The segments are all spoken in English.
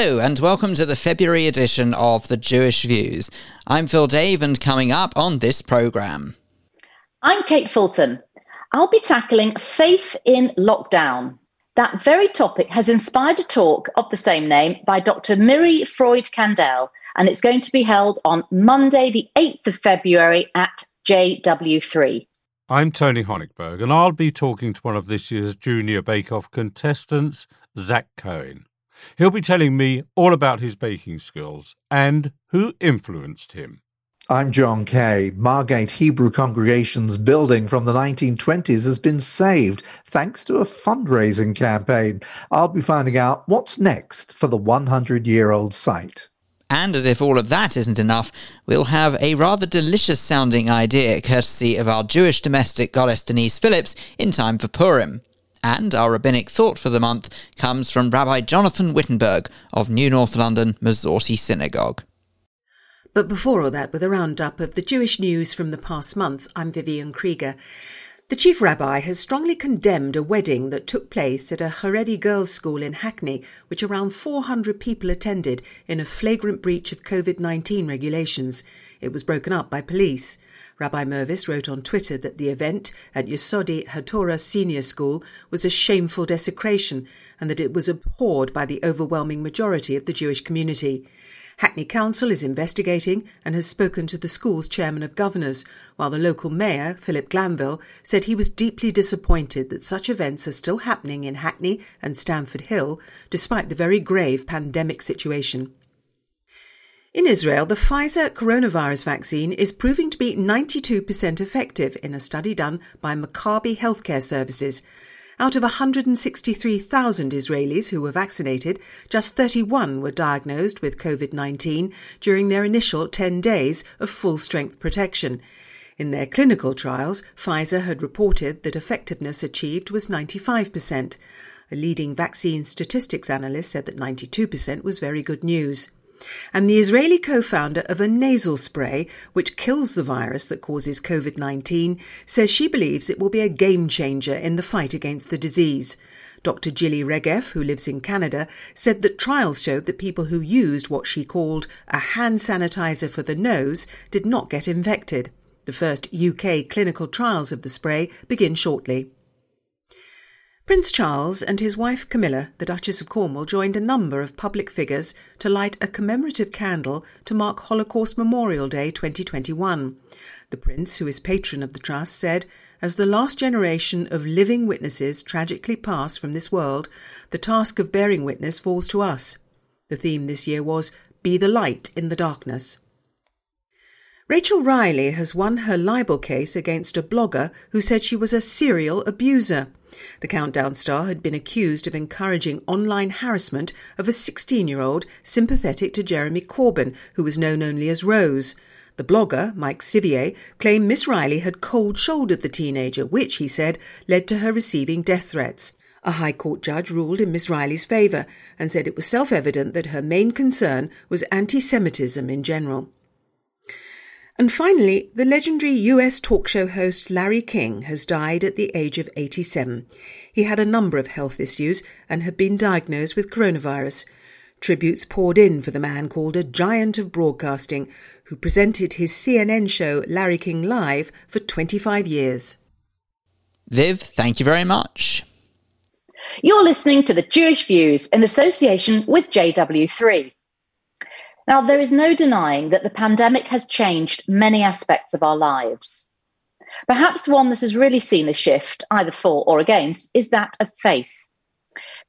Hello, and welcome to the February edition of the Jewish Views. I'm Phil Dave, and coming up on this programme. I'm Kate Fulton. I'll be tackling faith in lockdown. That very topic has inspired a talk of the same name by Dr. Miri Freud Kandel, and it's going to be held on Monday, the 8th of February at JW3. I'm Tony Honigberg, and I'll be talking to one of this year's Junior Bake Off contestants, Zack Cohen. He'll be telling me all about his baking skills and who influenced him. I'm Jon Kay. Margate Hebrew Congregation's building from the 1920s has been saved thanks to a fundraising campaign. I'll be finding out what's next for the 100 year old site. And as if all of that isn't enough, we'll have a rather delicious sounding idea courtesy of our Jewish domestic goddess Denise Phillips in time for Purim. And our rabbinic thought for the month comes from Rabbi Jonathan Wittenberg of New North London Masorti Synagogue. But before all that, with a roundup of the Jewish news from the past month, I'm Vivian Krieger. The chief rabbi has strongly condemned a wedding that took place at a Haredi girls' school in Hackney, which around 400 people attended in a flagrant breach of COVID 19 regulations. It was broken up by police. Rabbi Mirvis wrote on Twitter that the event at Yesodey Hatorah Senior School was a shameful desecration and that it was abhorred by the overwhelming majority of the Jewish community. Hackney Council is investigating and has spoken to the school's chairman of governors, while the local mayor, Philip Glanville, said he was deeply disappointed that such events are still happening in Hackney and Stamford Hill, despite the very grave pandemic situation. In Israel, the Pfizer coronavirus vaccine is proving to be 92% effective in a study done by Maccabi Healthcare Services. Out of 163,000 Israelis who were vaccinated, just 31 were diagnosed with COVID 19 during their initial 10 days of full strength protection. In their clinical trials, Pfizer had reported that effectiveness achieved was 95%. A leading vaccine statistics analyst said that 92% was very good news and the Israeli co founder of a nasal spray which kills the virus that causes COVID 19 says she believes it will be a game changer in the fight against the disease. Dr. Gilly Regev, who lives in Canada, said that trials showed that people who used what she called a hand sanitizer for the nose did not get infected. The first UK clinical trials of the spray begin shortly. Prince Charles and his wife Camilla, the Duchess of Cornwall, joined a number of public figures to light a commemorative candle to mark Holocaust Memorial Day 2021. The Prince, who is patron of the Trust, said, As the last generation of living witnesses tragically pass from this world, the task of bearing witness falls to us. The theme this year was Be the Light in the Darkness. Rachel Riley has won her libel case against a blogger who said she was a serial abuser. The Countdown star had been accused of encouraging online harassment of a 16 year old sympathetic to Jeremy Corbyn, who was known only as Rose. The blogger, Mike Sivier, claimed Miss Riley had cold shouldered the teenager, which, he said, led to her receiving death threats. A High Court judge ruled in Miss Riley's favour and said it was self evident that her main concern was anti Semitism in general. And finally, the legendary US talk show host Larry King has died at the age of 87. He had a number of health issues and had been diagnosed with coronavirus. Tributes poured in for the man called a giant of broadcasting, who presented his CNN show Larry King Live for 25 years. Viv, thank you very much. You're listening to the Jewish Views in association with JW3. Now, there is no denying that the pandemic has changed many aspects of our lives. Perhaps one that has really seen a shift, either for or against, is that of faith.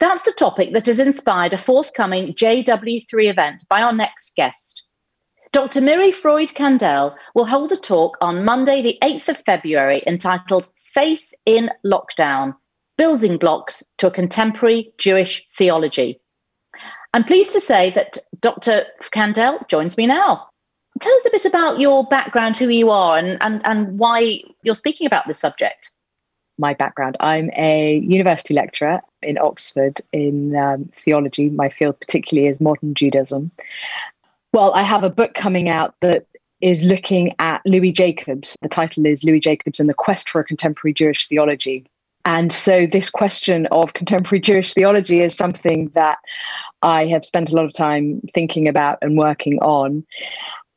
That's the topic that has inspired a forthcoming JW3 event by our next guest. Dr. Miri Freud Kandel will hold a talk on Monday, the 8th of February, entitled Faith in Lockdown Building Blocks to a Contemporary Jewish Theology. I'm pleased to say that Dr. Kandel joins me now. Tell us a bit about your background, who you are, and, and, and why you're speaking about this subject. My background I'm a university lecturer in Oxford in um, theology. My field, particularly, is modern Judaism. Well, I have a book coming out that is looking at Louis Jacobs. The title is Louis Jacobs and the Quest for a Contemporary Jewish Theology. And so, this question of contemporary Jewish theology is something that I have spent a lot of time thinking about and working on.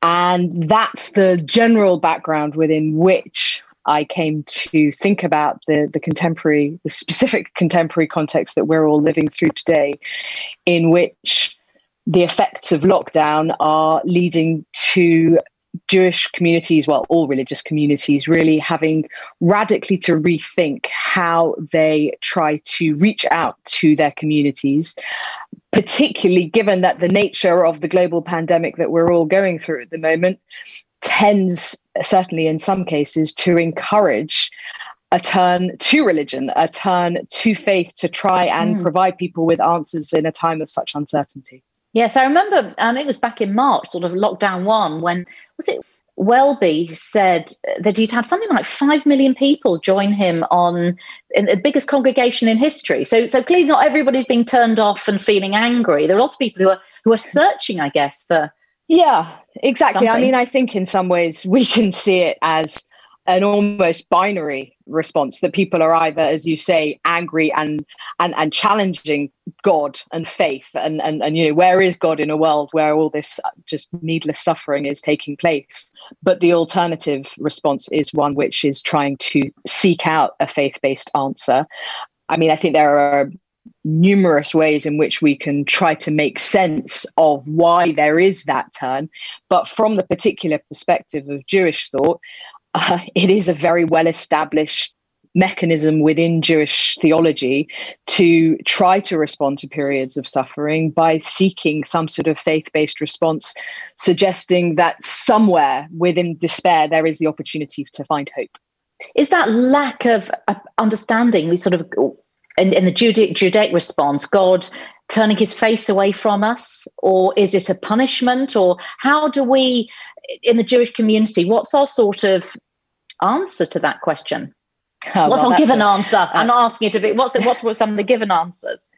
And that's the general background within which I came to think about the, the contemporary, the specific contemporary context that we're all living through today, in which the effects of lockdown are leading to Jewish communities, well, all religious communities, really having radically to rethink how they try to reach out to their communities, particularly given that the nature of the global pandemic that we're all going through at the moment tends, certainly in some cases, to encourage a turn to religion, a turn to faith to try and mm. provide people with answers in a time of such uncertainty. Yes, I remember, and think it was back in March, sort of lockdown one, when was it Welby said that he'd had something like five million people join him on the biggest congregation in history. So, so clearly, not everybody's being turned off and feeling angry. There are lots of people who are who are searching, I guess, for yeah, exactly. Something. I mean, I think in some ways we can see it as an almost binary response that people are either as you say angry and and and challenging god and faith and and, and you know where is god in a world where all this just needless suffering is taking place but the alternative response is one which is trying to seek out a faith-based answer i mean i think there are numerous ways in which we can try to make sense of why there is that turn. But from the particular perspective of Jewish thought, uh, it is a very well established mechanism within Jewish theology to try to respond to periods of suffering by seeking some sort of faith based response, suggesting that somewhere within despair there is the opportunity to find hope. Is that lack of uh, understanding, we sort of in, in the Judaic, Judaic response, God turning his face away from us? Or is it a punishment? Or how do we, in the Jewish community, what's our sort of answer to that question? Oh, what's well, our given a, answer? Uh, I'm not asking it to be, what's, the, what's, some of the given answers?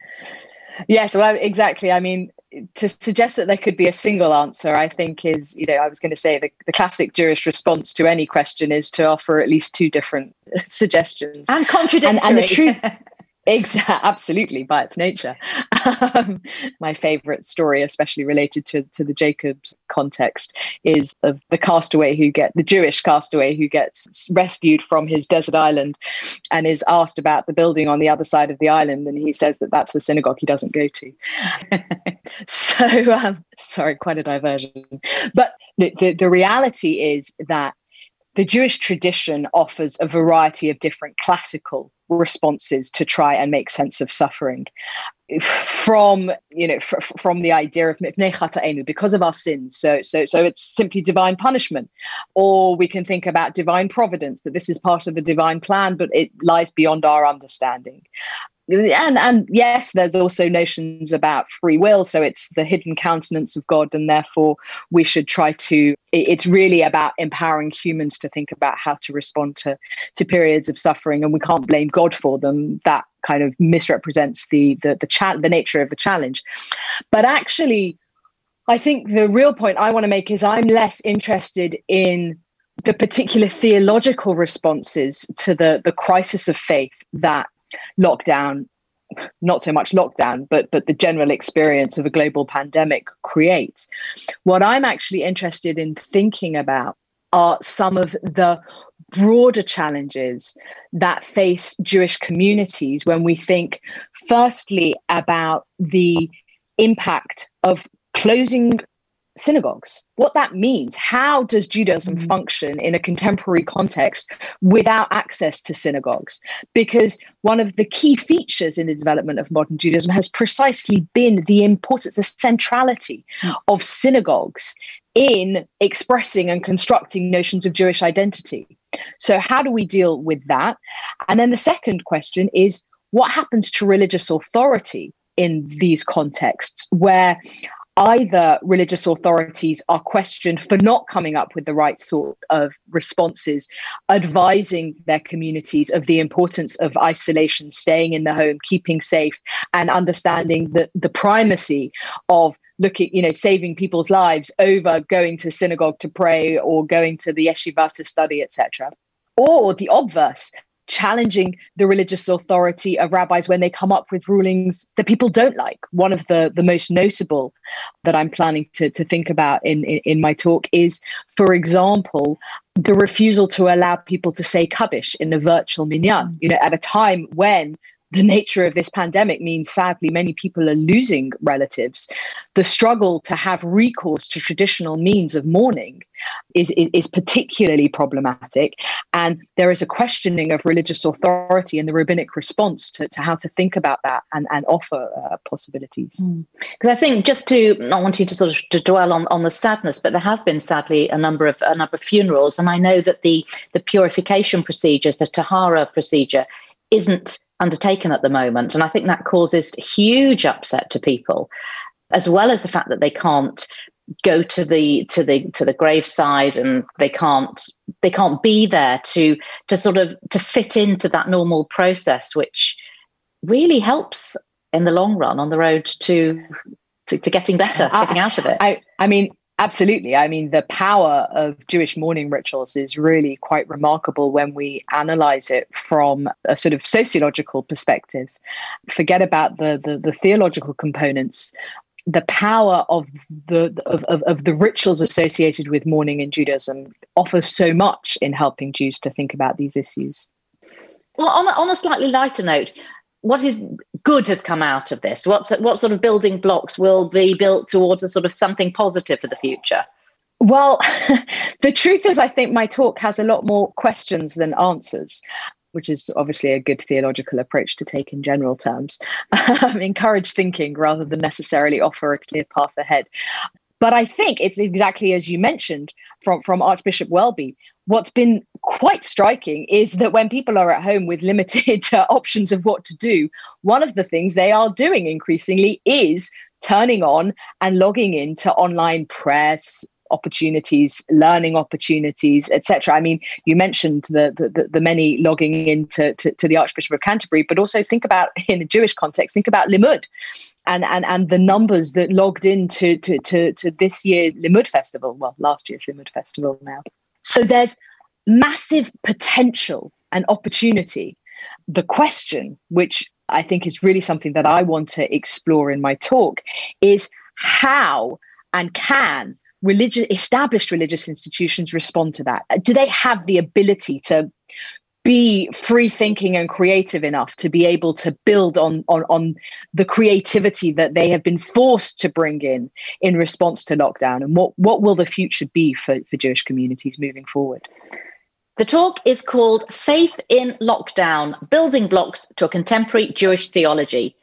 Yes, well, exactly. I mean, to suggest that there could be a single answer, I think is, you know, I was going to say the, the classic Jewish response to any question is to offer at least two different suggestions. And contradictory. And, and the truth, Exactly, absolutely, by its nature. Um, my favorite story, especially related to, to the Jacobs context, is of the castaway who get the Jewish castaway who gets rescued from his desert island and is asked about the building on the other side of the island, and he says that that's the synagogue he doesn't go to. so, um, sorry, quite a diversion. But the, the, the reality is that the Jewish tradition offers a variety of different classical responses to try and make sense of suffering. From you know fr- from the idea of because of our sins so so so it's simply divine punishment. Or we can think about divine providence that this is part of a divine plan but it lies beyond our understanding and and yes there's also notions about free will. So it's the hidden countenance of god and therefore we should try to it's really about empowering humans to think about how to respond to to periods of suffering. And we can't blame god for them. That kind of misrepresents the the the, cha- the nature of the challenge. But actually i think the real point i want to make is i'm less interested in the particular theological responses to the the crisis of faith that lockdown not so much lockdown but but the general experience of a global pandemic creates. What i'm actually interested in thinking about are some of the broader challenges that face jewish communities when we think firstly about the impact of closing synagogues, what that means. How does Judaism mm-hmm. function in a contemporary context without access to synagogues? Because one of the key features in the development of modern Judaism has precisely been the importance, the centrality mm. of synagogues in expressing and constructing notions of Jewish identity. So, how do we deal with that? And then the second question is what happens to religious authority in these contexts where either religious authorities are questioned for not coming up with the right sort of responses, advising their communities of the importance of isolation, staying in the home, keeping safe, and understanding the, the primacy of looking, you know, saving people's lives over going to synagogue to pray or going to the yeshiva to study, etc. Or the obverse, challenging the religious authority of rabbis when they come up with rulings that people don't like. One of the, the most notable that I'm planning to, to think about in, in, in my talk is, for example, the refusal to allow people to say Kaddish in the virtual minyan, mm. you know, at a time when the nature of this pandemic means sadly many people are losing relatives. The struggle to have recourse to traditional means of mourning is, is, particularly problematic. And there is a questioning of religious authority and the rabbinic response to, to how to think about that and, and offer uh, possibilities. Because mm. i think just to not want you to sort of to dwell on, on the sadness but there have been sadly a number of a number of funerals. And i know that the the purification procedures the tahara procedure isn't undertaken at the moment. And I think that causes huge upset to people, as well as the fact that they can't go to the to the to the graveside and they can't they can't be there to to sort of to fit into that normal process which really helps in the long run on the road to to, to getting better ah, getting out of it i i mean Absolutely. I mean, the power of Jewish mourning rituals is really quite remarkable when we analyze it from a sort of sociological perspective. Forget about the, the, the theological components. The power of the of, of, of the rituals associated with mourning in Judaism offers so much in helping Jews to think about these issues. Well, on a, on a slightly lighter note, what is good has come out of this? What what sort of building blocks will be built towards a sort of something positive for the future? Well, the truth is, I think my talk has a lot more questions than answers, which is obviously a good theological approach to take in general terms. Encourage thinking rather than necessarily offer a clear path ahead. But I think it's exactly as you mentioned from, from Archbishop Welby. What's been quite striking is that when people are at home with limited uh, options of what to do, one of the things they are doing increasingly is turning on and logging into online press, opportunities, learning opportunities, etc. I mean, you mentioned the, the, the many logging into to, to, the Archbishop of Canterbury, but also think about in a Jewish context, think about Limmud and and and the numbers that logged into to, to, to this year's Limmud Festival, well, last year's Limmud Festival now. So there's massive potential and opportunity. The question, which I think is really something that I want to explore in my talk, is how and can religious established religious institutions respond to that? Do they have the ability to be free thinking and creative enough to be able to build on, on on the creativity that they have been forced to bring in in response to lockdown and what what will the future be for, for Jewish communities moving forward the talk is called Faith in Lockdown Building Blocks to a Contemporary Jewish Theology.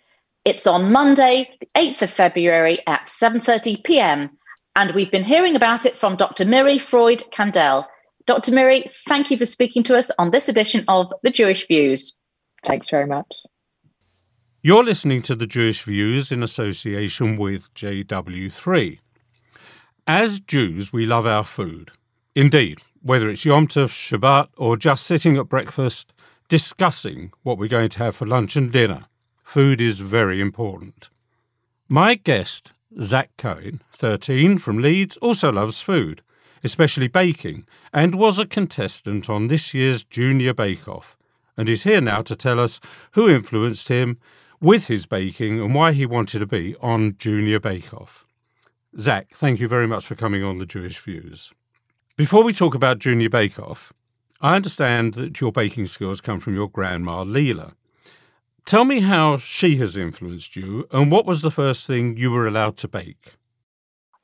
It's on Monday, the 8th of February at 7:30 p.m. and we've been hearing about it from Dr. Miri Freud Kandel. Dr. Miri, thank you for speaking to us on this edition of The Jewish Views. Thanks very much. You're listening to The Jewish Views in association with JW3. As Jews, we love our food. Indeed, whether it's Yom Tov, Shabbat, or just sitting at breakfast discussing what we're going to have for lunch and dinner. Food is very important. My guest, Zack Cohen, 13, from Leeds, also loves food, especially baking, and was a contestant on this year's Junior Bake Off, and is here now to tell us who influenced him with his baking and why he wanted to be on Junior Bake Off. Zack, thank you very much for coming on the Jewish Views. Before we talk about Junior Bake Off, I understand that your baking skills come from your grandma, Leela. Tell me how she has influenced you and what was the first thing you were allowed to bake?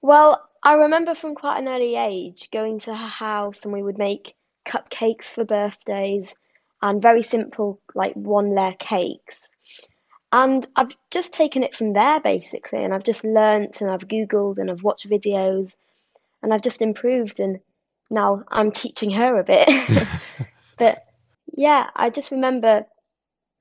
Well, I remember from quite an early age going to her house and we would make cupcakes for birthdays and very simple, like one layer cakes. And I've just taken it from there basically, and I've just learnt and I've Googled and I've watched videos and I've just improved. And now I'm teaching her a bit. but yeah, I just remember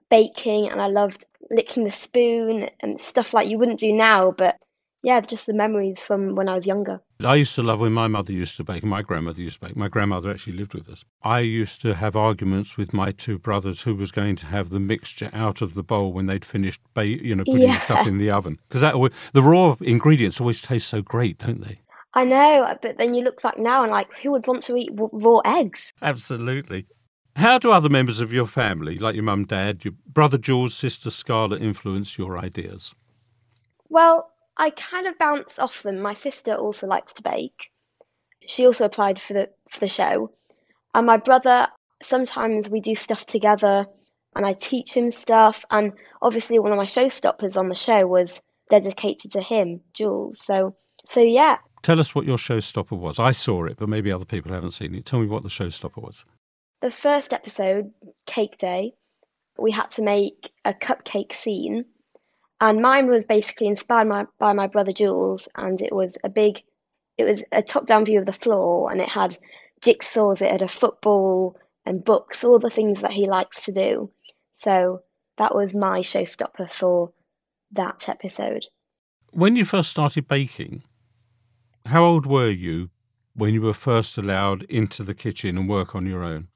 baking and I loved licking the spoon and stuff like you wouldn't do now, but yeah, just the memories from when I was younger. I used to love when my mother used to bake, my grandmother used to bake. My grandmother actually lived with us. I used to have arguments with my two brothers who was going to have the mixture out of the bowl when they'd finished, ba- you know, putting yeah. stuff in the oven because that the raw ingredients always taste so great, don't they? I know, uh, but then you look back now and like, who would want to eat raw eggs? Absolutely. How do other members of your family, like your mum, dad, your brother Jules, sister Scarlett, influence your ideas? Well, I kind of bounce off them. My sister also likes to bake. She also applied for the for the show. And my brother, sometimes we do stuff together and I teach him stuff. And obviously one of my showstoppers on the show was dedicated to him, Jules. So so yeah. Tell us what your showstopper was. I saw it, but maybe other people haven't seen it. Tell me what the showstopper was. The first episode, Cake Day, we had to make a cupcake scene. And mine was basically inspired my, by my brother Jules, and it was a big, it was a top-down view of the floor, and it had jigsaws, it had a football and books, all the things that he likes to do. So that was my showstopper for that episode. When you first started baking, how old were you when you were first allowed into the kitchen and work on your own?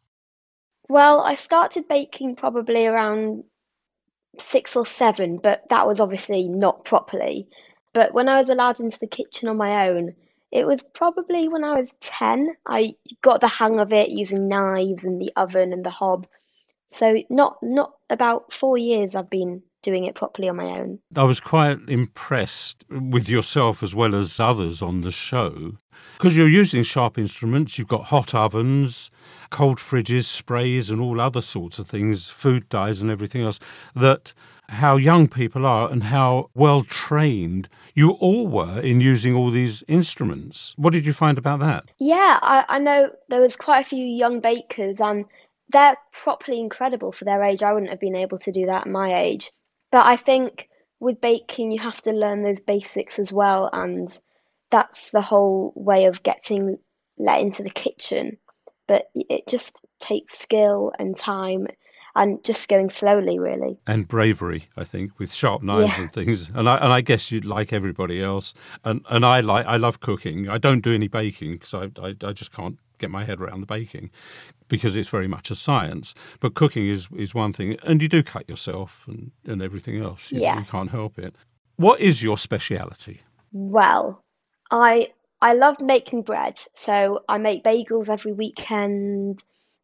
Well, I started baking probably around six or seven, but that was obviously not properly. But when I was allowed into the kitchen on my own, it was probably when I was 10. I got the hang of it using knives and the oven and the hob. So not not about 4 years I've been doing it properly on my own. I was quite impressed with yourself as well as others on the show because you're using sharp instruments, you've got hot ovens, cold fridges, sprays, and all other sorts of things, food dyes, and everything else. That how young people are and how well trained you all were in using all these instruments. What did you find about that? Yeah, I, I know there was quite a few young bakers and they're properly incredible for their age. I wouldn't have been able to do that at my age. But I think with baking, you have to learn those basics as well. And that's the whole way of getting let into the kitchen. But it just takes skill and time and just going slowly, really. And bravery, I think, with sharp knives Yeah. and things. And I and I guess you'd like everybody else. And and I like I love cooking. I don't do any baking because I, I I just can't get my head around the baking because it's very much a science. But cooking is is one thing, and you do cut yourself and and everything else. You, Yeah. you can't help it. What is your speciality? Well, I I love making bread, so I make bagels every weekend,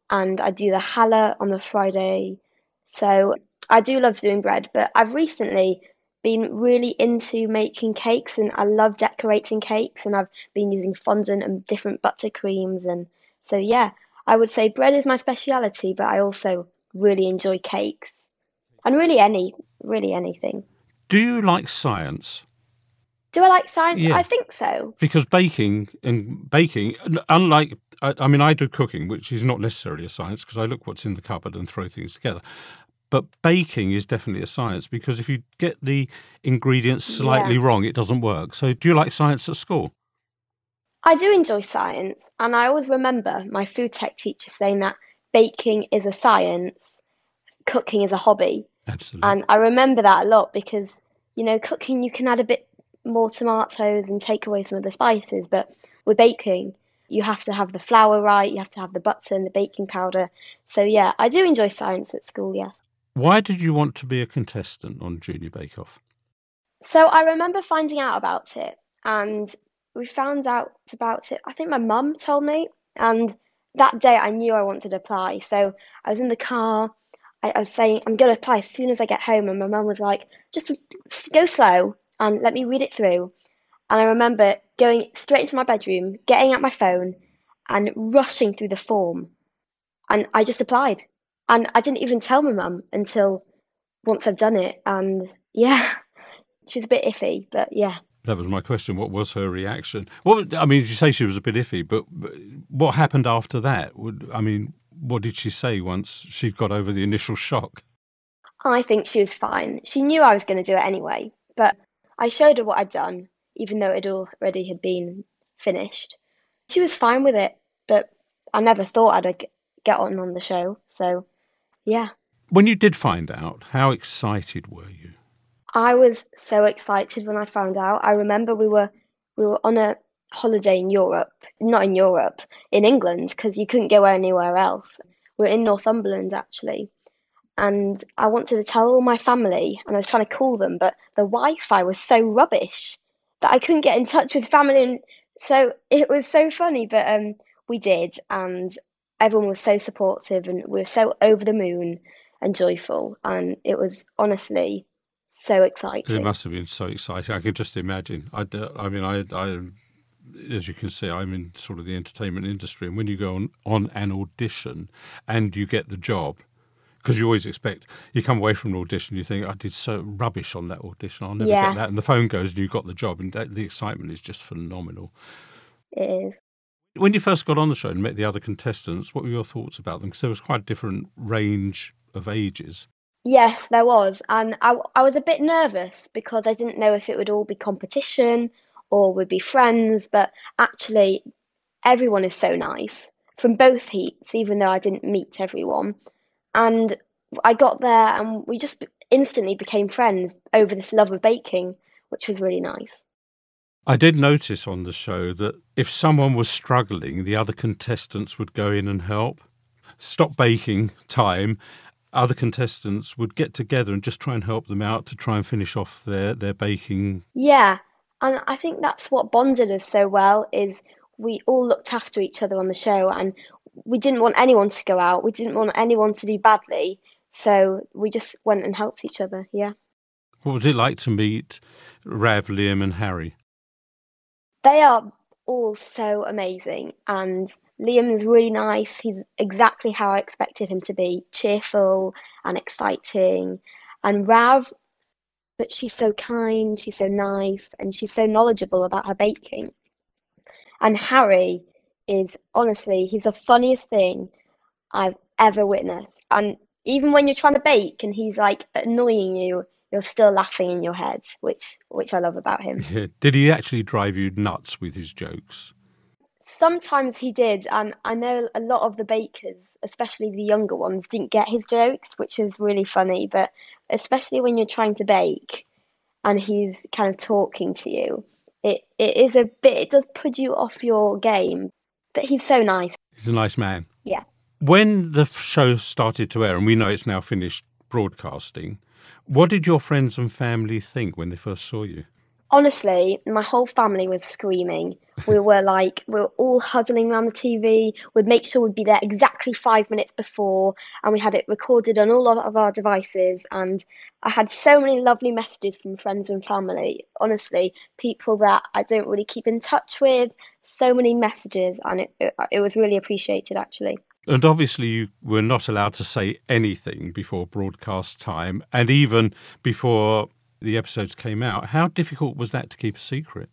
and I do the challah on the Friday. So I do love doing bread, but I've recently been really into making cakes, and I love decorating cakes, and I've been using fondant and different buttercreams, and so yeah, I would say bread is my speciality, but I also really enjoy cakes, and really any really anything. Do you like science? Do I like science? Yeah. I think so. because baking and baking unlike I, I mean i do cooking which is not necessarily a science because i look what's in the cupboard and throw things together but baking is definitely a science because if you get the ingredients slightly Yeah. wrong it doesn't work so do you like science at school I do enjoy science, and I always remember my food tech teacher saying that baking is a science, cooking is a hobby. absolutely And I remember that a lot because, you know, cooking you can add a bit more tomatoes and take away some of the spices, but with baking, you have to have the flour right, you have to have the butter and the baking powder. So, yeah, I do enjoy science at school, yes. Why did you want to be a contestant on junior bake off So I remember finding out about it, and we found out about it. I think my mum told me, and that day I knew I wanted to apply. So I was in the car. I, I was saying I'm going to apply as soon as I get home, and my mum was like, "Just go slow and let me read it through." And I remember going straight into my bedroom, getting out my phone, and rushing through the form, and I just applied. And I didn't even tell my mum until once I'd done it, and yeah. She was a bit iffy, but yeah. that was my question what was her reaction what i mean you say she was a bit iffy but, but what happened after that Would, i mean what did she say once she'd got over the initial shock I think she was fine. She knew I was going to do it anyway, but I showed her what I'd done, even though it already had been finished. She was fine with it, but I never thought I'd get on on the show. So, yeah, when you did find out how excited were you I was so excited when I found out. I remember we were we were on a holiday in Europe, not in Europe, in England, because you couldn't go anywhere else. We're in Northumberland actually, and I wanted to tell all my family, and I was trying to call them, but the Wi-Fi was so rubbish that I couldn't get in touch with family, and so it was so funny. But um, we did, and everyone was so supportive and we were so over the moon and joyful. And it was honestly so exciting. It must have been so exciting. I can just imagine. I, I mean, I, I, as you can see, I'm in sort of the entertainment industry, and when you go on, on an audition and you get the job, because you always expect you come away from an audition, you think I did so rubbish on that audition, I'll never Yeah. get that, and the phone goes and you got the job, and that, the excitement is just phenomenal. It is. When you first got on the show and met the other contestants, what were your thoughts about them? Because there was quite a different range of ages. Yes, there was. And I, I was a bit nervous because I didn't know if it would all be competition or would be friends. But actually, everyone is so nice from both heats, even though I didn't meet everyone. And I got there and we just instantly became friends over this love of baking, which was really nice. I did notice on the show that if someone was struggling, the other contestants would go in and help. Stop baking time. Other contestants would get together and just try and help them out to try and finish off their, their baking. Yeah, and I think that's what bonded us so well is we all looked after each other on the show and we didn't want anyone to go out. We didn't want anyone to do badly. So we just went and helped each other. Yeah. What was it like to meet Rav, Liam, and Harry? They are all so amazing and Liam is really nice. He's exactly how I expected him to be, cheerful and exciting. And Rav, but she's so kind, she's so nice, and she's so knowledgeable about her baking. And Harry is honestly, he's the funniest thing I've ever witnessed. And even when you're trying to bake and he's like annoying you, you're still laughing in your head, which which I love about him. Yeah. Did he actually drive you nuts with his jokes? Sometimes he did, and I know a lot of the bakers, especially the younger ones, didn't get his jokes, which is really funny. But especially when you're trying to bake and he's kind of talking to you, it, it is a bit, it does put you off your game. But he's so nice. He's a nice man. Yeah. When the show started to air, and we know it's now finished broadcasting, what did your friends and family think when they first saw you? Honestly, my whole family was screaming. We were like, we were all huddling around the TV. We'd make sure we'd be there exactly five minutes before, and we had it recorded on all of, our devices. And I had so many lovely messages from friends and family. Honestly, people that I don't really keep in touch with. So many messages, and it, it, it was really appreciated actually. And obviously, you were not allowed to say anything before broadcast time, and even before the episodes came out. How difficult was that to keep a secret?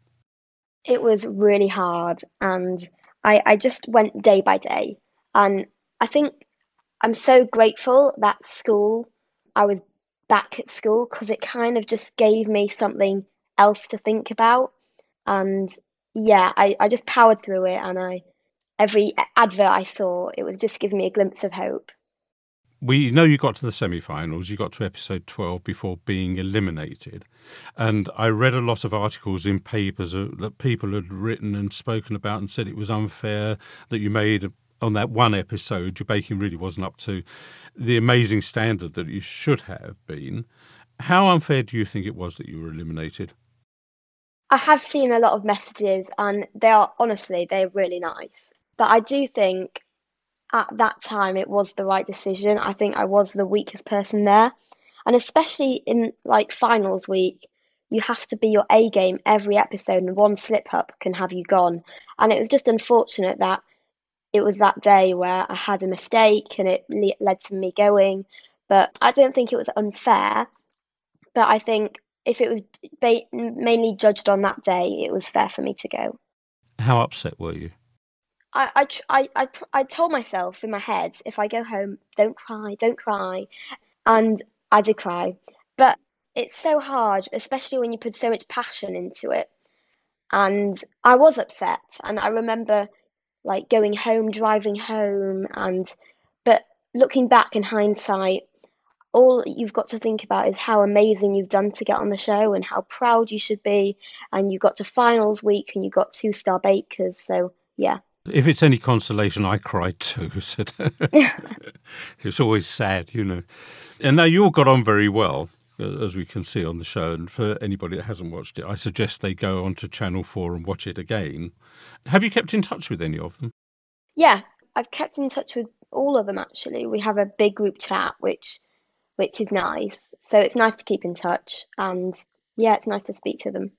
It was really hard, and I, I just went day by day. And I think I'm so grateful that school, I was back at school because it kind of just gave me something else to think about. And yeah, I, I just powered through it, and I every advert I saw, it was just giving me a glimpse of hope. We know you got to the semi finals, you got to episode 12 before being eliminated. And I read a lot of articles in papers that people had written and spoken about and said it was unfair that you made on that one episode, your baking really wasn't up to the amazing standard that you should have been. How unfair do you think it was that you were eliminated? I have seen a lot of messages, and they are honestly, they're really nice. But I do think at that time it was the right decision. I think I was the weakest person there. And especially in like finals week, you have to be your A game every episode, and one slip up can have you gone. And it was just unfortunate that it was that day where I had a mistake and it le- led to me going. But I don't think it was unfair. But I think if it was ba- mainly judged on that day, it was fair for me to go. How upset were you? I, I, I, I, told myself in my head, if I go home, don't cry, don't cry. And I did cry. But it's so hard, especially when you put so much passion into it. And I was upset. And I remember like going home, driving home. And, but looking back in hindsight, all you've got to think about is how amazing you've done to get on the show and how proud you should be. And you got to finals week and you got two star bakers. So, yeah. If it's any consolation, I cried too. it's always sad, you know. And now you all got on very well, as we can see on the show. And for anybody that hasn't watched it, I suggest they go onto Channel 4 and watch it again. Have you kept in touch with any of them? Yeah, I've kept in touch with all of them actually. We have a big group chat, which which is nice. So it's nice to keep in touch, and yeah, it's nice to speak to them.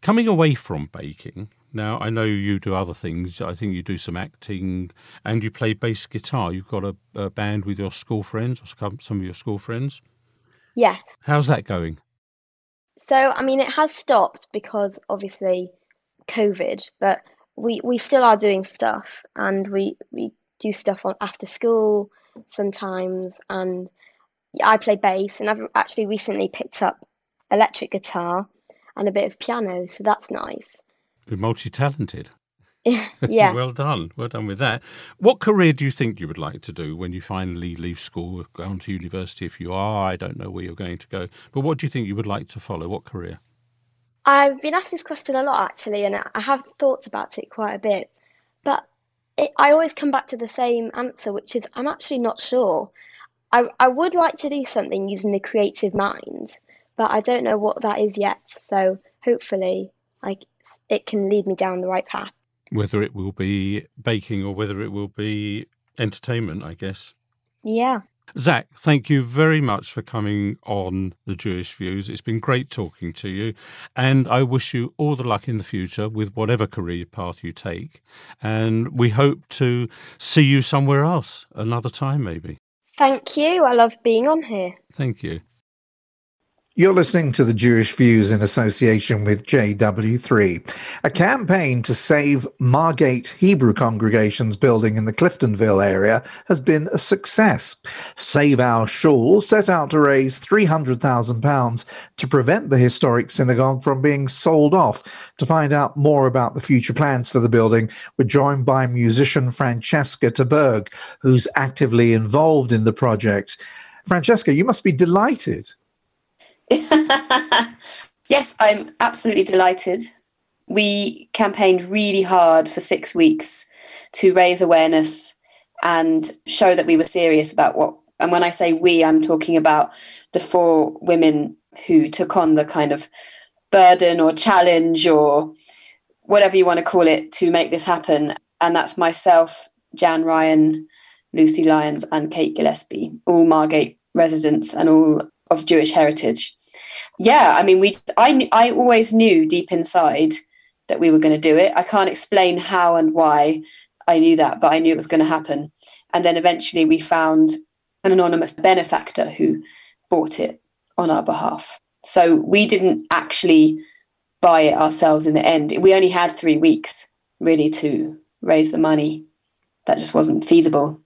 Coming away from baking, now I know you do other things. I think you do some acting, and you play bass guitar. You've got a, a band with your school friends, or some of your school friends. Yes. How's that going? So I mean, it has stopped because obviously COVID, but we we still are doing stuff, and we we do stuff on after school sometimes, and I play bass, and I've actually recently picked up electric guitar and a bit of piano, so that's nice. You're multi-talented. yeah. well done. Well done with that. What career do you think you would like to do when you finally leave school, go on to university? If you are, I don't know where you're going to go, but what do you think you would like to follow? What career? I've been asked this question a lot actually, and I have thought about it quite a bit. But it, I always come back to the same answer, which is I'm actually not sure. I, I would like to do something using the creative mind, but I don't know what that is yet. So hopefully, like it can lead me down the right path. Whether it will be baking or whether it will be entertainment, I guess. Yeah. Zack, thank you very much for coming on the Jewish Views. It's been great talking to you, and I wish you all the luck in the future with whatever career path you take. And we hope to see you somewhere else another time, maybe. Thank you. I love being on here. Thank you. You're listening to the Jewish Views in association with JW3, a campaign to save Margate Hebrew Congregation's building in the Cliftonville area has been a success. Save Our Shul set out to raise £300,000 to prevent the historic synagogue from being sold off. To find out more about the future plans for the building, we're joined by musician Francesca Ter-Berg, who's actively involved in the project. Francesca, you must be delighted. yes, I'm absolutely delighted. We campaigned really hard for six weeks to raise awareness and show that we were serious about what. And when I say we, I'm talking about the four women who took on the kind of burden or challenge or whatever you want to call it to make this happen. And that's myself, Jan Ryan, Lucy Lyons, and Kate Gillespie, all Margate residents and all of Jewish heritage. Yeah, I mean, we I I always knew deep inside that we were going to do it. I can't explain how and why I knew that, but I knew it was going to happen. And then eventually we found an anonymous benefactor who bought it on our behalf. So we didn't actually buy it ourselves in the end. We only had three weeks really to raise the money. That just wasn't feasible.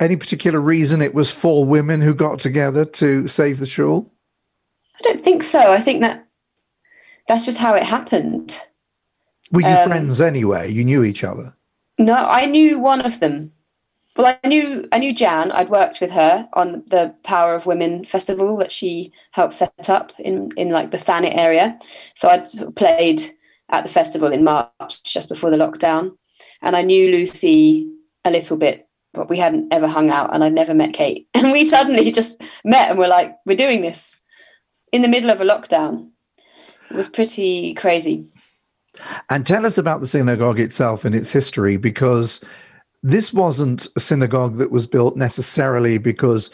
Any particular reason it was four women who got together to save the shul? I don't think so. I think that that's just how it happened. Were you um, friends anyway? You knew each other? No, I knew one of them. Well, I knew I knew Jan. I'd worked with her on the Power of Women festival that she helped set up in in like the Thanet area. So I'd played at the festival in March, just before the lockdown, and I knew Lucy a little bit, but we hadn't ever hung out, and I'd never met Kate. And we suddenly just met, and we're like, we're doing this in the middle of a lockdown. It was pretty crazy. And tell us about the synagogue itself and its history, because this wasn't a synagogue that was built necessarily because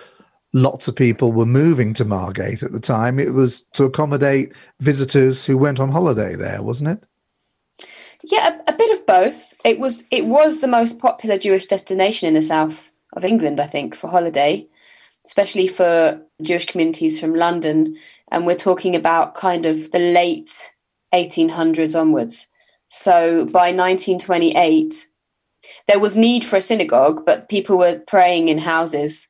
lots of people were moving to Margate at the time. It was to accommodate visitors who went on holiday there, wasn't it? Yeah, a, a bit of both. It was it was the most popular Jewish destination in the south of England, I think, for holiday, especially for Jewish communities from London. And we're talking about kind of the late 1800s onwards. So by 1928, there was need for a synagogue, but people were praying in houses.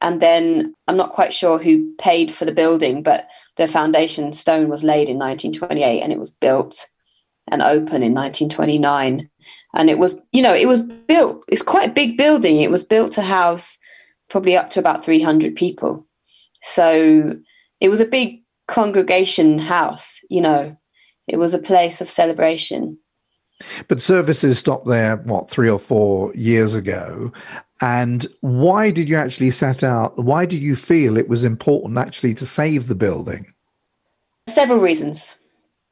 And then I'm not quite sure who paid for the building, but the foundation stone was laid in 1928 and it was built and open in 1929. And it was, you know, it was built, it's quite a big building. It was built to house probably up to about 300 people. So it was a big congregation house, you know, it was a place of celebration. But services stopped there, what, three or four years ago. And why did you actually set out? Why do you feel it was important actually to save the building? Several reasons.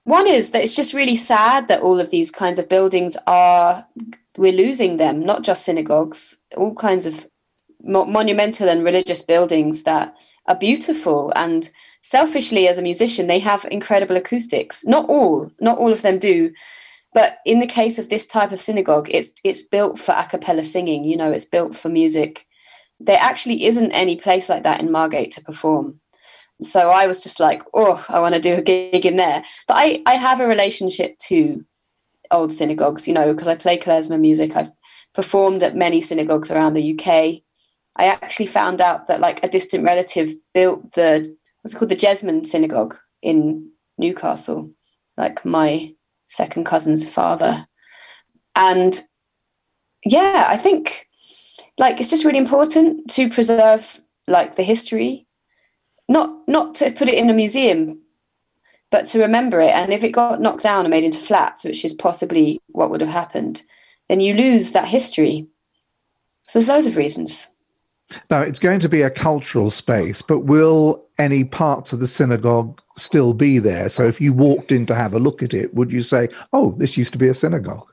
One is that it's just really sad that all of these kinds of buildings are we're losing them, not just synagogues, all kinds of mo- monumental and religious buildings that are beautiful. And selfishly as a musician they have incredible acoustics. Not all not all of them do. But in the case of this type of synagogue it's it's built for a cappella singing you know it's built for music. There actually isn't any place like that in margate to perform. So i was just like oh i want to do a gig in there. But i i have a relationship to old synagogues you know because i play klezmer music. I've performed at many synagogues around the uk i actually found out that like a distant relative built the what's it called? The jesmond synagogue in newcastle like my second cousin's father. And yeah i think like it's just really important to preserve like the history. Not not to put it in a museum but to remember it. And if it got knocked down and made into flats which is possibly what would have happened then you lose that history. So there's loads of reasons now it's going to be a cultural space but will any parts of the synagogue still be there so if you walked in to have a look at it would you say oh this used to be a synagogue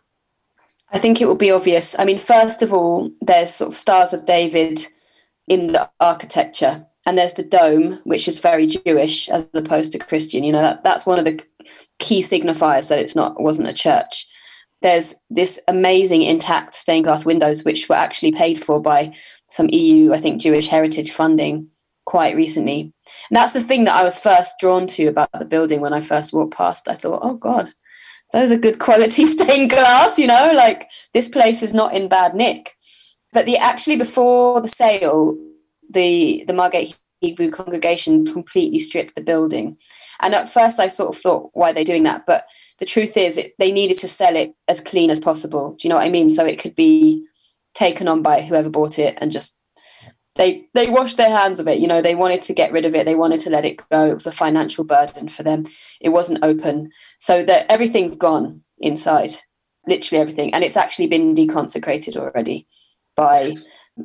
I think it will be obvious. I mean, first of all, there's sort of Stars of David in the architecture, and there's the dome, which is very Jewish as opposed to Christian. You know, that, that's one of the key signifiers that it's not wasn't a church. There's this amazing intact stained glass windows, which were actually paid for by some EU, I think, Jewish heritage funding quite recently. And that's the thing that I was first drawn to about the building when I first walked past. I thought, oh God, those are good quality stained glass, you know, like this place is not in bad nick. But the actually before the sale, the the Margate Hebrew congregation completely stripped the building. And at first I sort of thought, why are they doing that? But the truth is it, they needed to sell it as clean as possible. Do you know what I mean? So it could be taken on by whoever bought it and just they they washed their hands of it you know they wanted to get rid of it they wanted to let it go it was a financial burden for them it wasn't open so that everything's gone inside literally everything and it's actually been deconsecrated already by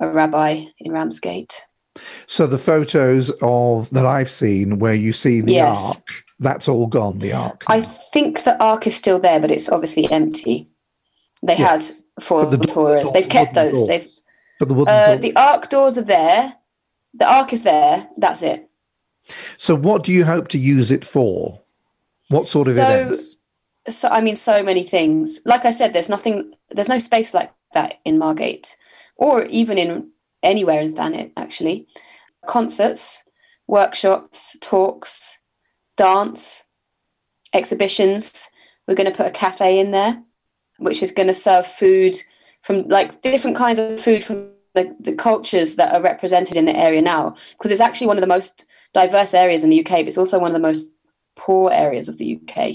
a rabbi in ramsgate so the photos of that i've seen where you see the yes. ark that's all gone the ark i think the ark is still there but it's obviously empty they yes. had for the, the they've kept those doors. they've but the uh, the ark doors are there. The ark is there. That's it. So, what do you hope to use it for? What sort of so, events? So, I mean, so many things. Like I said, there's nothing. There's no space like that in Margate, or even in anywhere in Thanet. Actually, concerts, workshops, talks, dance, exhibitions. We're going to put a cafe in there, which is going to serve food from like different kinds of food from the, the cultures that are represented in the area now. Because it's actually one of the most diverse areas in the UK but it's also one of the most poor areas of the UK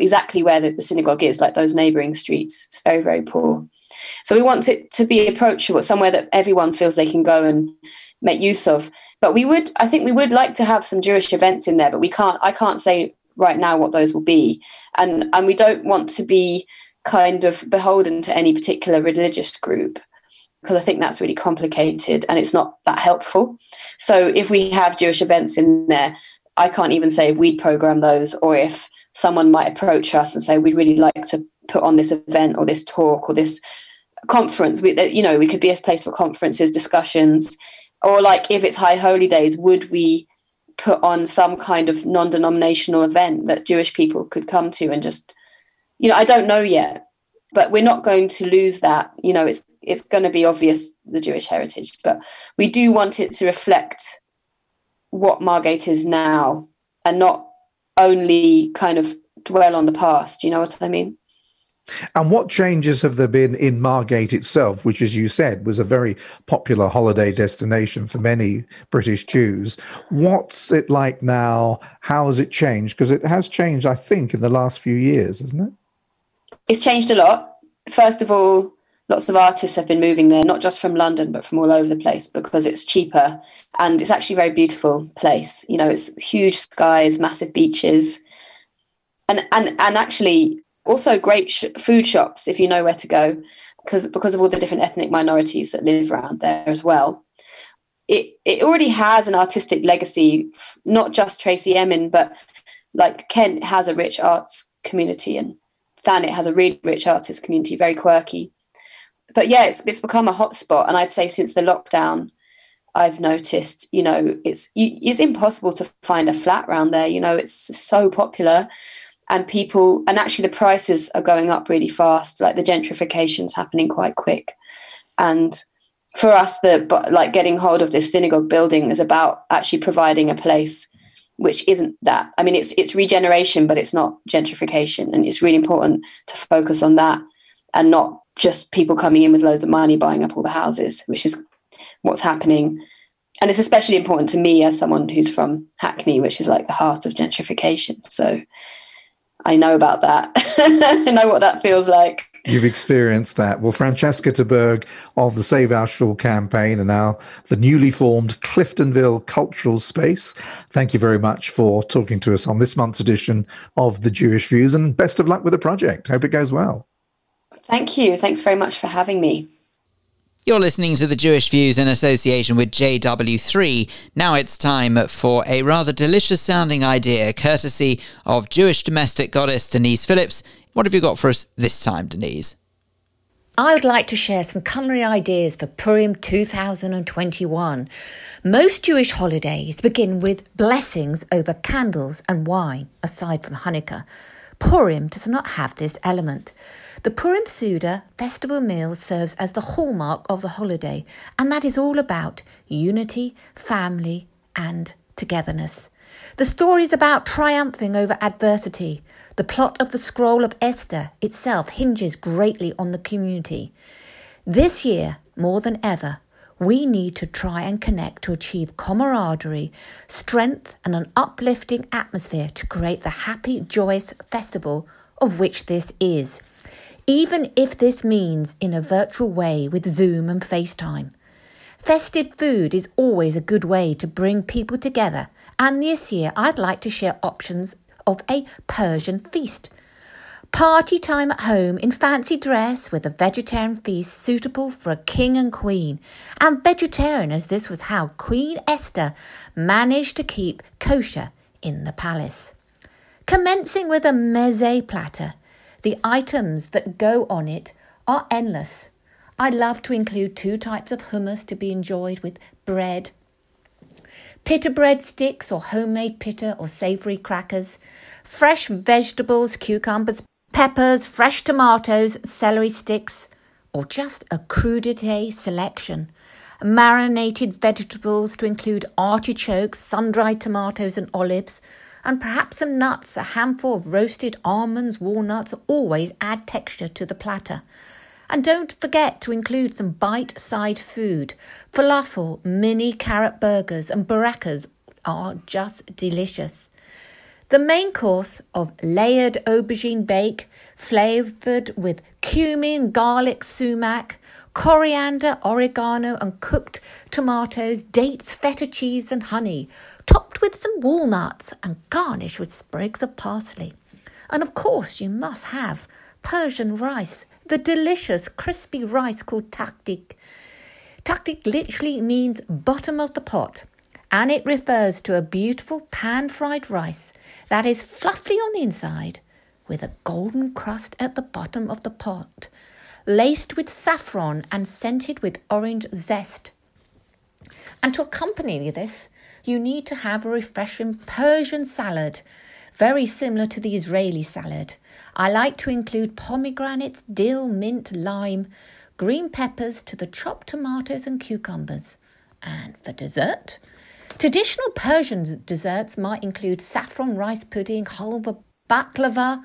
exactly where the, the synagogue is like those neighboring streets. It's very very poor. So we want it to be approachable somewhere that everyone feels they can go and make use of. But we would i think we would like to have some jewish events in there but we can't i can't say right now what those will be. And and we don't want to be kind of beholden to any particular religious group because I think that's really complicated and it's not that helpful. So if we have Jewish events in there, I can't even say we'd program those or if someone might approach us and say we'd really like to put on this event or this talk or this conference. We, you know, we could be a place for conferences, discussions, or like if it's High Holy Days, would we put on some kind of non-denominational event that Jewish people could come to and just you know, I don't know yet, but we're not going to lose that. You know, it's it's going to be obvious the Jewish heritage, but we do want it to reflect what Margate is now, and not only kind of dwell on the past. You know what I mean? And what changes have there been in Margate itself, which, as you said, was a very popular holiday destination for many British Jews? What's it like now? How has it changed? Because it has changed, I think, in the last few years, isn't it? It's changed a lot. First of all, lots of artists have been moving there, not just from London, but from all over the place because it's cheaper and it's actually a very beautiful place. You know, it's huge skies, massive beaches, and and and actually also great sh- food shops if you know where to go because because of all the different ethnic minorities that live around there as well. It it already has an artistic legacy, not just Tracey Emin, but like Kent has a rich arts community and Thanet has a really rich artist community, very quirky. but yeah, it's it's become a hotspot, and I'd say since the lockdown, I've noticed, you know, it's you, it's impossible to find a flat around there. You know, it's so popular, and people, and actually the prices are going up really fast. Like the gentrification's happening quite quick, and for us, the like getting hold of this synagogue building is about actually providing a place which isn't that. I mean, it's it's regeneration, but it's not gentrification, and it's really important to focus on that and not just people coming in with loads of money buying up all the houses, which is what's happening. And it's especially important to me as someone who's from Hackney, which is like the heart of gentrification. So I know about that. I know what that feels like. You've experienced that. Well, Francesca Ter-Berg of the Save Our Shul campaign and now the newly formed Cliftonville Cultural Space. Thank you very much for talking to us on this month's edition of The Jewish Views and best of luck with the project. Hope it goes well. Thank you. Thanks very much for having me. You're listening to the Jewish Views in association with JW3. Now it's time for a rather delicious sounding idea, courtesy of Jewish domestic goddess Denise Phillips. What have you got for us this time, Denise? I would like to share some culinary ideas for Purim 2021. Most Jewish holidays begin with blessings over candles and wine, aside from Hanukkah. Purim does not have this element. The Purim Seudah festival meal serves as the hallmark of the holiday, and that is all about unity, family, and togetherness. The story is about triumphing over adversity. The plot of the scroll of Esther itself hinges greatly on the community. This year, more than ever, we need to try and connect to achieve camaraderie, strength, and an uplifting atmosphere to create the happy, joyous festival of which this is even if this means in a virtual way with Zoom and FaceTime. Festive food is always a good way to bring people together, and this year I'd like to share options of a Persian feast. Party time at home in fancy dress with a vegetarian feast suitable for a king and queen, and vegetarian as this was how Queen Esther managed to keep kosher in the palace. Commencing with a meze platter, the items that go on it are endless. I love to include two types of hummus to be enjoyed with bread, pita bread sticks or homemade pita or savoury crackers, fresh vegetables, cucumbers, peppers, fresh tomatoes, celery sticks, or just a crudité selection. Marinated vegetables to include artichokes, sun dried tomatoes, and olives and perhaps some nuts, a handful of roasted almonds, walnuts always add texture to the platter. And don't forget to include some bite sized food. Falafel, mini carrot burgers, and borekas are just delicious. The main course of layered aubergine bake, flavoured with cumin, garlic, sumac, coriander, oregano, and cooked tomatoes, dates, feta cheese, and honey, topped with some walnuts and garnished with sprigs of parsley. And of course, you must have Persian rice, the delicious crispy rice called tahdig. Tahdig literally means bottom of the pot, and it refers to a beautiful pan fried rice that is fluffy on the inside with a golden crust at the bottom of the pot, laced with saffron and scented with orange zest. And to accompany this, you need to have a refreshing Persian salad, very similar to the Israeli salad. I like to include pomegranates, dill, mint, lime, green peppers to the chopped tomatoes and cucumbers. And for dessert, traditional Persian desserts might include saffron rice pudding, halva, baklava,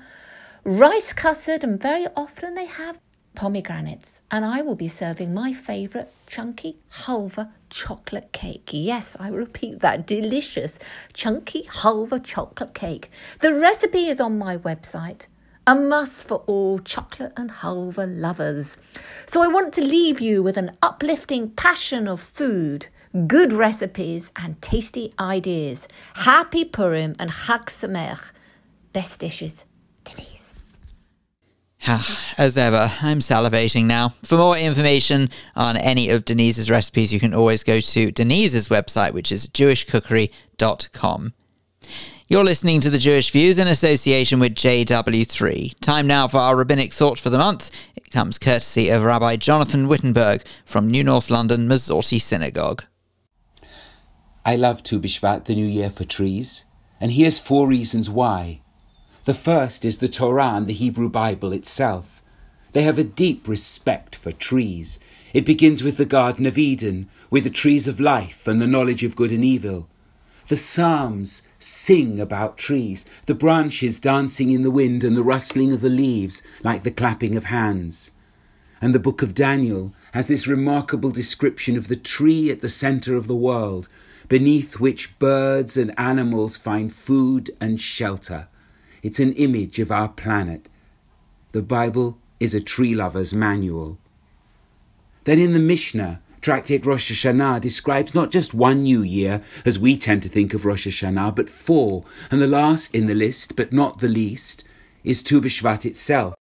rice custard, and very often they have pomegranates. And I will be serving my favourite chunky halva chocolate cake. Yes, I repeat that delicious chunky halva chocolate cake. The recipe is on my website. A must for all chocolate and halva lovers. So I want to leave you with an uplifting passion of food, good recipes, and tasty ideas. Happy Purim and Chag Sameach. Best dishes, Denise. As ever, I'm salivating now. For more information on any of Denise's recipes, you can always go to Denise's website, which is jewishcookery.com. You're listening to the Jewish Views in association with JW3. Time now for our rabbinic thought for the month. It comes courtesy of Rabbi Jonathan Wittenberg from New North London Masorti Synagogue. I love Tu B'Shvat, the new year for trees, and here's four reasons why. The first is the Torah and the Hebrew Bible itself. They have a deep respect for trees. It begins with the Garden of Eden, with the trees of life and the knowledge of good and evil. The Psalms sing about trees, the branches dancing in the wind and the rustling of the leaves like the clapping of hands. And the book of Daniel has this remarkable description of the tree at the center of the world, beneath which birds and animals find food and shelter. It's an image of our planet. The Bible is a tree lover's manual. Then in the Mishnah, Tractate Rosh Hashanah describes not just one new year, as we tend to think of Rosh Hashanah, but four, and the last in the list, but not the least, is Tu B'Shvat itself.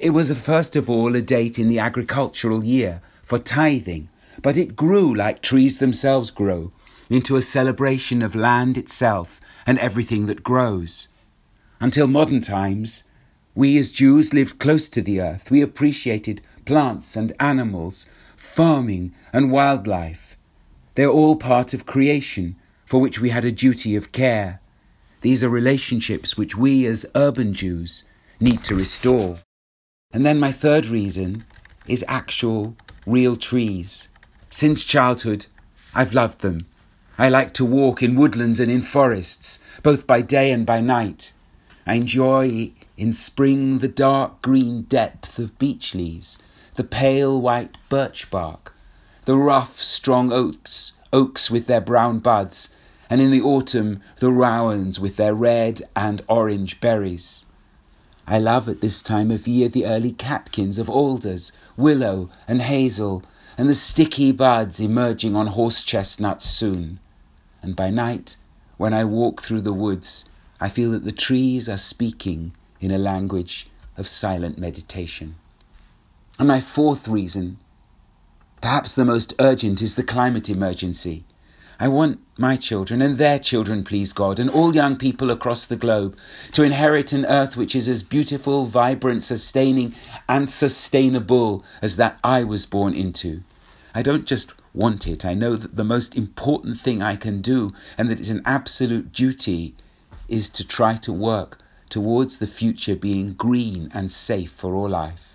It was first of all a date in the agricultural year for tithing, but it grew like trees themselves grow, into a celebration of land itself and everything that grows. Until modern times, we as Jews lived close to the earth. We appreciated plants and animals, farming and wildlife. They're all part of creation for which we had a duty of care. These are relationships which we as urban Jews need to restore. And then my third reason is actual, real trees. Since childhood, I've loved them. I like to walk in woodlands and in forests, both by day and by night. I enjoy in spring the dark green depth of beech leaves the pale white birch bark, the rough, strong oaks, oaks with their brown buds, and in the autumn the rowans with their red and orange berries. I love at this time of year the early catkins of alders, willow, and hazel, and the sticky buds emerging on horse chestnuts soon. And by night, when I walk through the woods, I feel that the trees are speaking in a language of silent meditation. And my fourth reason, perhaps the most urgent, is the climate emergency. I want my children and their children, please God, and all young people across the globe to inherit an earth which is as beautiful, vibrant, sustaining, and sustainable as that I was born into. I don't just want it, I know that the most important thing I can do, and that it's an absolute duty, is to try to work towards the future being green and safe for all life.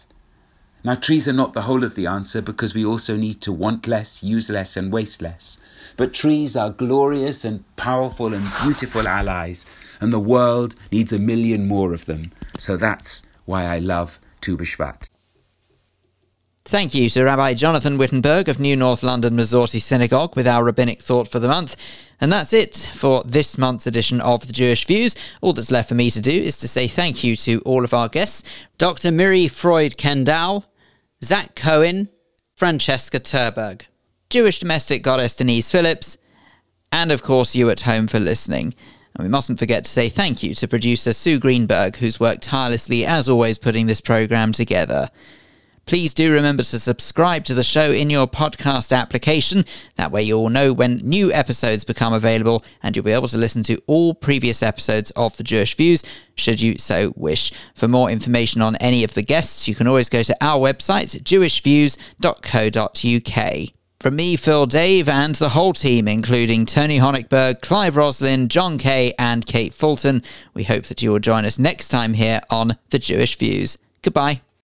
Now, trees are not the whole of the answer because we also need to want less, use less, and waste less. But trees are glorious and powerful and beautiful allies, and the world needs a million more of them. So that's why I love Tu B'Shvat. Thank you to Rabbi Jonathan Wittenberg of New North London Masorti Synagogue with our rabbinic thought for the month. And that's it for this month's edition of The Jewish Views. All that's left for me to do is to say thank you to all of our guests Dr. Miri Freud Kandel, Zack Cohen, Francesca Ter-Berg, Jewish domestic goddess Denise Phillips, and of course you at home for listening. And we mustn't forget to say thank you to producer Sue Greenberg, who's worked tirelessly as always putting this programme together. Please do remember to subscribe to the show in your podcast application. That way, you'll know when new episodes become available and you'll be able to listen to all previous episodes of The Jewish Views, should you so wish. For more information on any of the guests, you can always go to our website, jewishviews.co.uk. From me, Phil Dave, and the whole team, including Tony Honigberg, Clive Roslin, Jon Kay, and Kate Fulton, we hope that you will join us next time here on The Jewish Views. Goodbye.